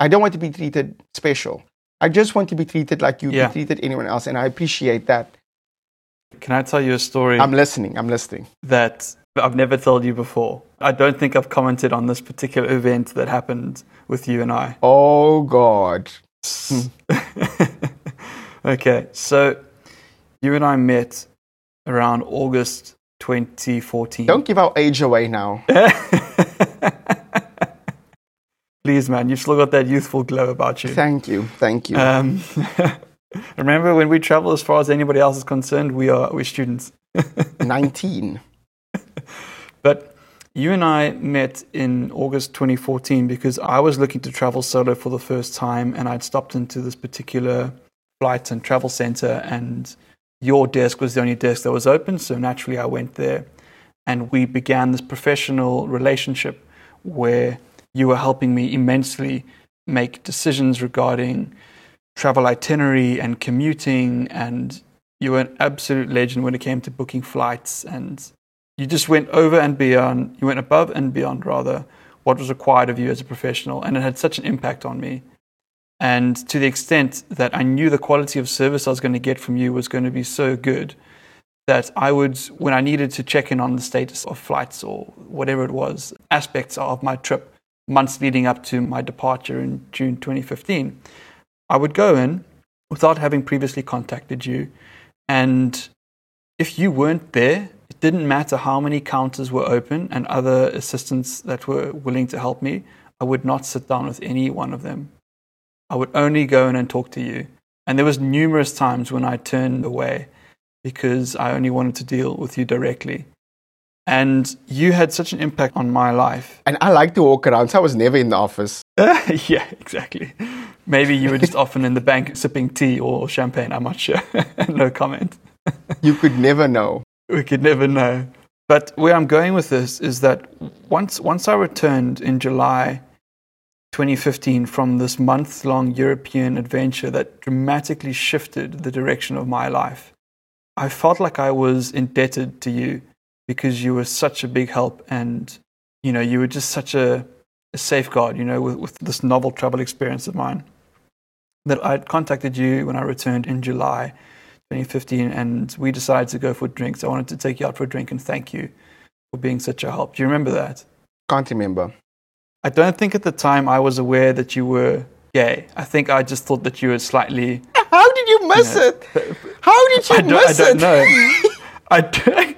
I don't want to be treated special. I just want to be treated like you Yeah. treated anyone else, and I appreciate that. Can I tell you a story I'm listening. I'm listening. that I've never told you before? I don't think I've commented on this particular event that happened with you and I. Oh God. okay, so you and I met around August 2014. Don't give our age away now. Please, man, you've still got that youthful glow about you. Thank you. Thank you. Um, remember, when we travel, as far as anybody else is concerned, we are we're students. 19. But you and I met in August 2014 because I was looking to travel solo for the first time, and I'd stopped into this particular flight and travel center, and your desk was the only desk that was open. So naturally, I went there, and we began this professional relationship where you were helping me immensely make decisions regarding travel itinerary and commuting and you were an absolute legend when it came to booking flights and you just went over and beyond you went above and beyond rather what was required of you as a professional and it had such an impact on me. And to the extent that I knew the quality of service I was going to get from you was going to be so good that I would when I needed to check in on the status of flights or whatever it was aspects of my trip months leading up to my departure in June 2015 I would go in without having previously contacted you and if you weren't there, it didn't matter how many counters were open and other assistants that were willing to help me, I would not sit down with any one of them. I would only go in and talk to you. And there was numerous times when I turned away because I only wanted to deal with you directly. And you had such an impact on my life. And I like to walk around, so I was never in the office. yeah, exactly. Maybe you were just often in the bank sipping tea or champagne. I'm not sure. no comment. You could never know. We could never know. But where I'm going with this is that once once I returned in July 2015 from this month long European adventure that dramatically shifted the direction of my life, I felt like I was indebted to you because you were such a big help and you know you were just such a, a safeguard you know with, with this novel travel experience of mine that I'd contacted you when I returned in July 2015 and we decided to go for drinks. I wanted to take you out for a drink and thank you for being such a help. Do you remember that? Can't remember. I don't think at the time I was aware that you were gay. I think I just thought that you were slightly. How did you miss Yeah. it? How did you I I miss don't it? know. I don't, I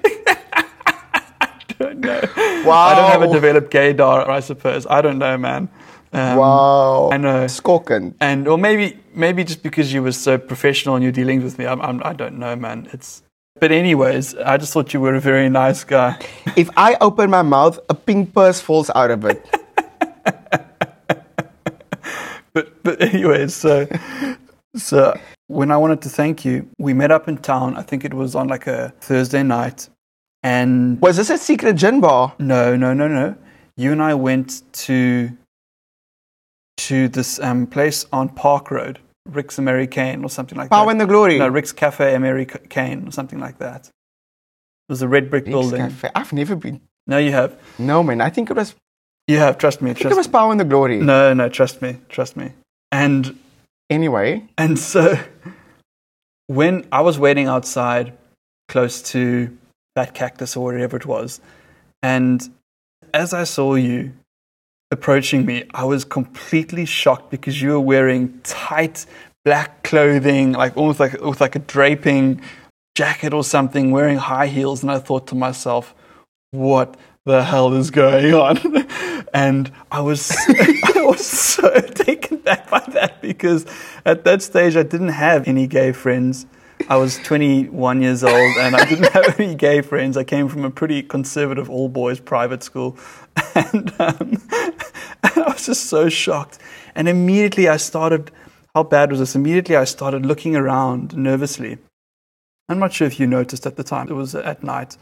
don't know. Wow. I don't have a developed gaydar, I suppose. I don't know, man. Um, wow. I know. Skorken. and or maybe maybe just because you were so professional in your dealings with me, I'm, I'm, I don't know, man. It's but anyways, I just thought you were a very nice guy. If I open my mouth, a pink purse falls out of it. But but anyways, so so when I wanted to thank you, we met up in town. I think it was on like a Thursday night, and Was this a secret gin bar? no, no, no, no. You and I went to to this um, place on Park Road, Rick's American or something like Power that. Power and the Glory. No, Rick's Cafe American or something like that. It was a red brick Rick's building. Cafe. I've never been. No, you have. No, man. I think it was. You have. Trust me. I think it was Power and the Glory. No, no. Trust me. Trust me. And Anyway, and so when I was waiting outside, close to that cactus or whatever it was, and as I saw you approaching me, I was completely shocked because you were wearing tight black clothing, like almost like with like a draping jacket or something, wearing high heels, and I thought to myself, what the hell is going on? And I was, I was so taken back by that because at that stage I didn't have any gay friends. I was 21 years old and I didn't have any gay friends. I came from a pretty conservative all boys private school. And, um, and I was just so shocked. And immediately I started, how bad was this? Immediately I started looking around nervously. I'm not sure if you noticed at the time, it was at night.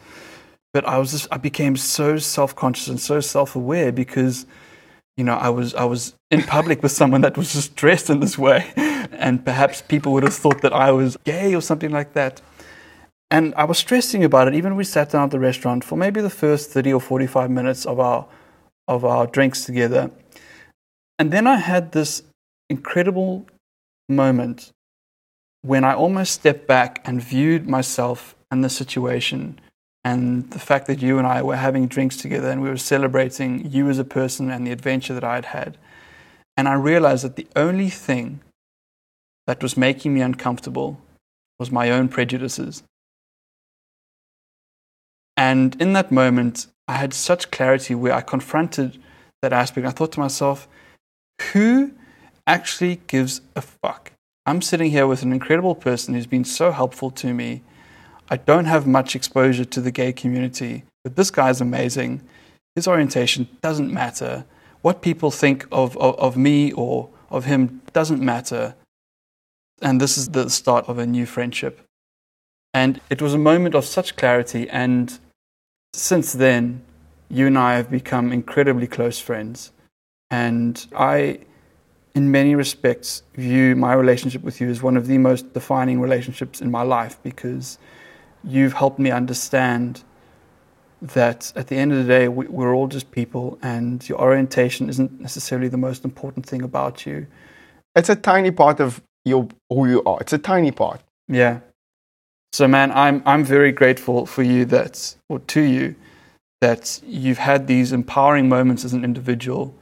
But I was just, I became so self conscious and so self aware because, you know, I was, I was in public with someone that was just dressed in this way. And perhaps people would have thought that I was gay or something like that. And I was stressing about it. Even we sat down at the restaurant for maybe the first 30 or 45 minutes of our, of our drinks together. And then I had this incredible moment when I almost stepped back and viewed myself and the situation and the fact that you and I were having drinks together and we were celebrating you as a person and the adventure that I had had. And I realized that the only thing that was making me uncomfortable was my own prejudices. And in that moment, I had such clarity where I confronted that aspect. I thought to myself, who actually gives a fuck? I'm sitting here with an incredible person who's been so helpful to me. I don't have much exposure to the gay community, but this guy's amazing. His orientation doesn't matter. What people think of, of, of me or of him doesn't matter. And this is the start of a new friendship. And it was a moment of such clarity. And since then, you and I have become incredibly close friends. And I, in many respects, view my relationship with you as one of the most defining relationships in my life because you've helped me understand that at the end of the day, we, we're all just people, and your orientation isn't necessarily the most important thing about you. It's a tiny part of your who you are. It's a tiny part. Yeah. So, man, I'm I'm very grateful for you that, or to you, that you've had these empowering moments as an individual,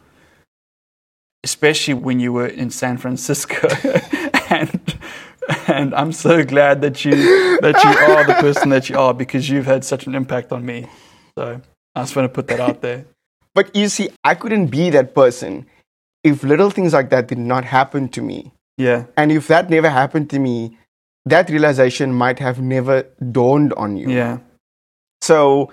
especially when you were in San Francisco, and and I'm so glad that you that you are the person that you are because you've had such an impact on me. So I just want to put that out there. But you see, I couldn't be that person if little things like that did not happen to me. Yeah. And if that never happened to me, that realization might have never dawned on you. Yeah. So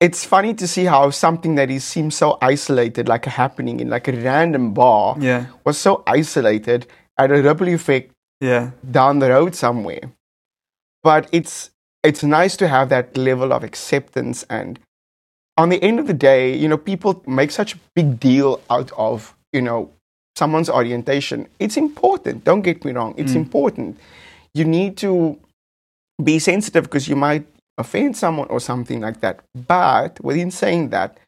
it's funny to see how something that is seems so isolated, like a happening in like a random bar, Yeah. was so isolated, had a ripple effect Yeah. down the road somewhere. But it's it's nice to have that level of acceptance and on the end of the day, you know, people make such a big deal out of, you know, someone's orientation. It's important, don't get me wrong. It's mm. important. You need to be sensitive because you might offend someone or something like that. But within saying that,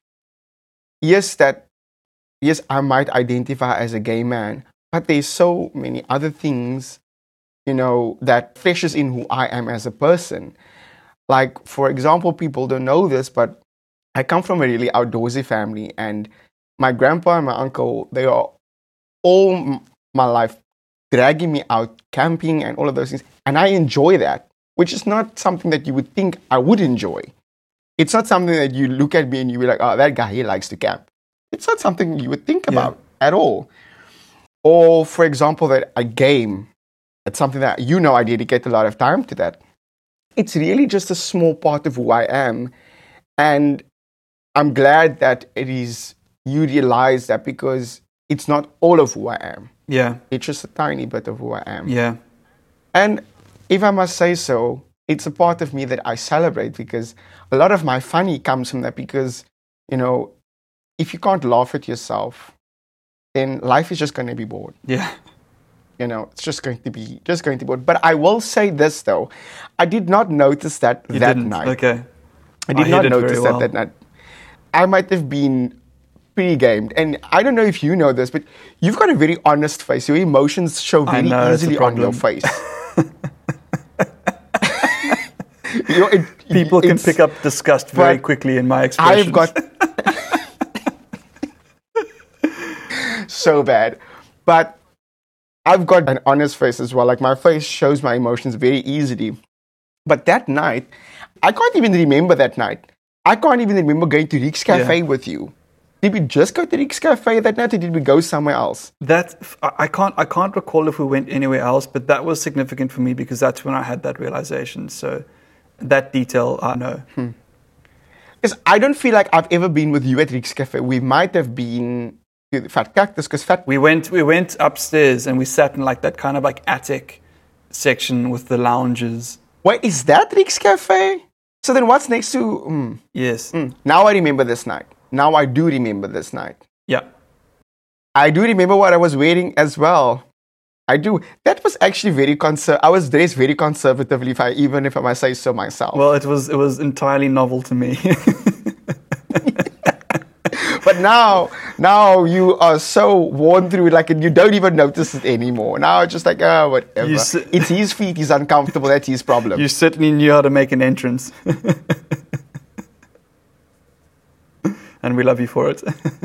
yes, that yes, I might identify as a gay man, but there's so many other things, you know, that flashes in who I am as a person. Like, for example, people don't know this, but I come from a really outdoorsy family, and my grandpa and my uncle, they are all m- my life dragging me out camping and all of those things. And I enjoy that, which is not something that you would think I would enjoy. It's not something that you look at me and you be like, oh, that guy, he likes to camp. It's not something you would think about at all. Or, for example, that a game, it's something that you know I dedicate a lot of time to that. It's really just a small part of who I am. And I'm glad that it is you realize that because it's not all of who I am. Yeah. It's just a tiny bit of who I am. Yeah. And if I must say so, it's a part of me that I celebrate because a lot of my funny comes from that because, you know, if you can't laugh at yourself, then life is just going to be bored. Yeah. You know, it's just going to be just going to be. But I will say this though, I did not notice that You that didn't. night. Okay. I did I not notice well. that that night. I might have been pre-gamed, and I don't know if you know this, but you've got a very honest face. Your emotions show very know, easily on your face. You know, it- People can pick up disgust very quickly in my expressions. I've got so bad, but I've got an honest face as well. Like my face shows my emotions very easily. But that night, I can't even remember that night. I can't even remember going to Rick's Cafe Yeah. with you. Did we just go to Rick's Cafe that night or did we go somewhere else? That I can't I can't recall if we went anywhere else, but that was significant for me because that's when I had that realization. So that detail I know. Hmm. Because I don't feel like I've ever been with you at Rick's Cafe. We might have been Fat Cactus because Fat We went we went upstairs and we sat in like that kind of like attic section with the lounges. Wait, is that Rick's Cafe? So then what's next to. Mm, Yes. mm. Now I remember this night. Now I do remember this night. Yeah. I do remember what I was wearing as well. I do. That was actually very conser. I was dressed very conservatively, if I even if I must say so myself. Well, it was it was entirely novel to me. but now, now you are so worn through it, like and you don't even notice it anymore. Now it's just like, oh, whatever. It's his feet. He's uncomfortable. That's his problem. you certainly knew how to make an entrance. and we love you for it.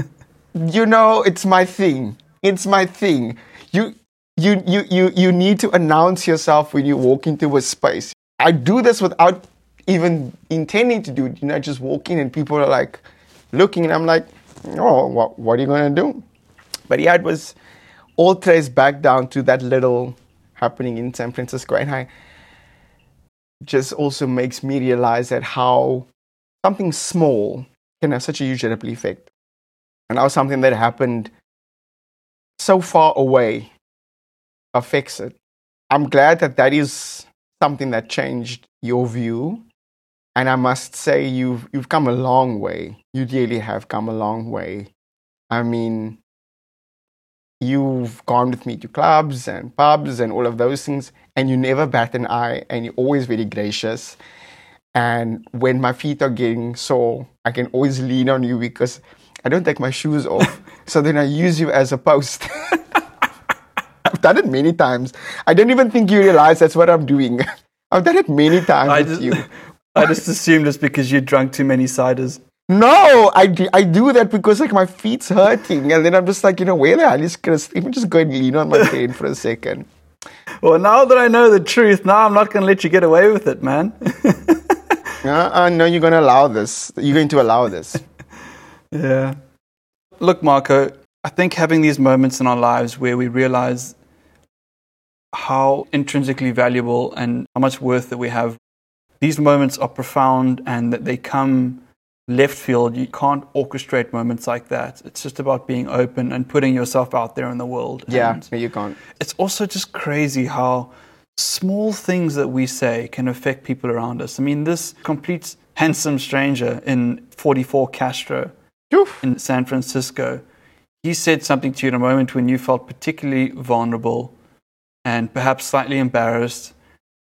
you know, it's my thing. It's my thing. You, you, you, you, you need to announce yourself when you walk into a space. I do this without even intending to do it. You know, just walk in and people are like looking, and I'm like, oh, what, what are you gonna do? But yeah, it was all traced back down to that little happening in San Francisco, and I just also makes me realize that how something small can have such a huge ripple effect and how something that happened so far away affects it. I'm glad that that is something that changed your view. And I must say, you've, you've come a long way. You really have come a long way. I mean, you've gone with me to clubs and pubs and all of those things, and you never bat an eye, and you're always very gracious. And when my feet are getting sore, I can always lean on you because I don't take my shoes off. so then I use you as a post. I've done it many times. I don't even think you realize that's what I'm doing. I've done it many times I with just, you. I just assumed it's because you drank too many ciders. No, I, do- I do that because like my feet's hurting, and then I'm just like, you know, where the hell is Chris? Let me just go and lean on my friend for a second. Well, now that I know the truth, now I'm not going to let you get away with it, man. Uh, no, you're going to allow this. You're going to allow this. Yeah. Look, Marco, I think having these moments in our lives where we realize how intrinsically valuable and how much worth that we have, these moments are profound and that they come left field. You can't orchestrate moments like that. It's just about being open and putting yourself out there in the world. Yeah, And you can't. it's also just crazy how small things that we say can affect people around us. I mean, this complete handsome stranger in 44 Castro Oof. in San Francisco, he said something to you in a moment when you felt particularly vulnerable and perhaps slightly embarrassed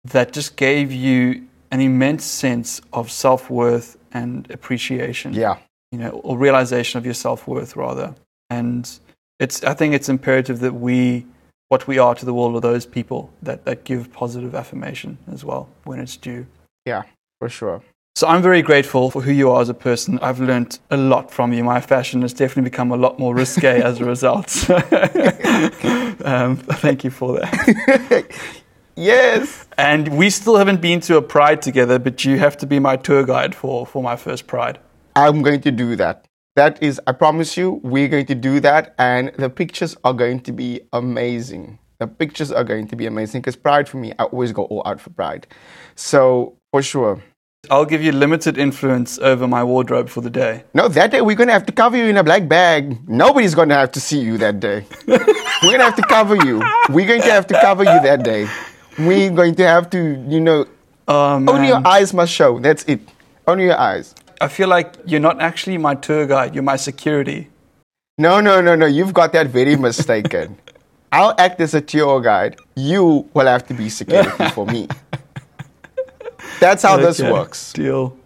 that just gave you an immense sense of self worth and appreciation Yeah, you know, or realization of your self worth rather. And it's I think it's imperative that we what we are to the world are those people that, that give positive affirmation as well when it's due. yeah, for sure. So I'm very grateful for who you are as a person. I've learned a lot from you. My fashion has definitely become a lot more risque as a result. um, thank you for that. Yes. And we still haven't been to a pride together, but you have to be my tour guide for, for my first pride. I'm going to do that. That is, I promise you, we're going to do that, and the pictures are going to be amazing. The pictures are going to be amazing because Pride for me, I always go all out for Pride. So, for sure. I'll give you limited influence over my wardrobe for the day. No, that day we're going to have to cover you in a black bag. Nobody's going to have to see you that day. we're going to have to cover you. We're going to have to cover you that day. We're going to have to, you know, Oh, only your eyes must show. That's it. Only your eyes. I feel like you're not actually my tour guide, you're my security. No, no, no, no. You've got that very mistaken. I'll act as a tour guide. You will have to be security for me. That's how this works. Deal.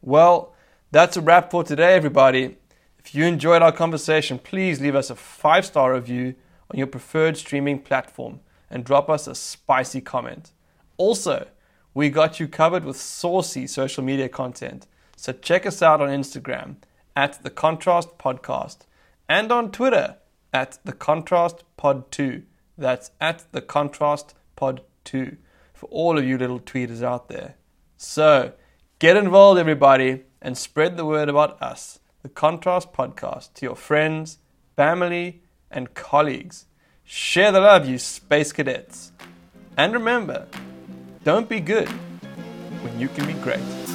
Well, that's a wrap for today, everybody. If you enjoyed our conversation, please leave us a five star review on your preferred streaming platform and drop us a spicy comment. Also, we got you covered with saucy social media content, so check us out on Instagram at The Contrast Podcast and on Twitter at The Contrast Pod 2. That's at The Contrast Pod 2 for all of you little tweeters out there. So, Get involved, everybody, and spread the word about us, the Contrast Podcast, to your friends, family, and colleagues. Share the love, you space cadets. And remember, don't be good when you can be great.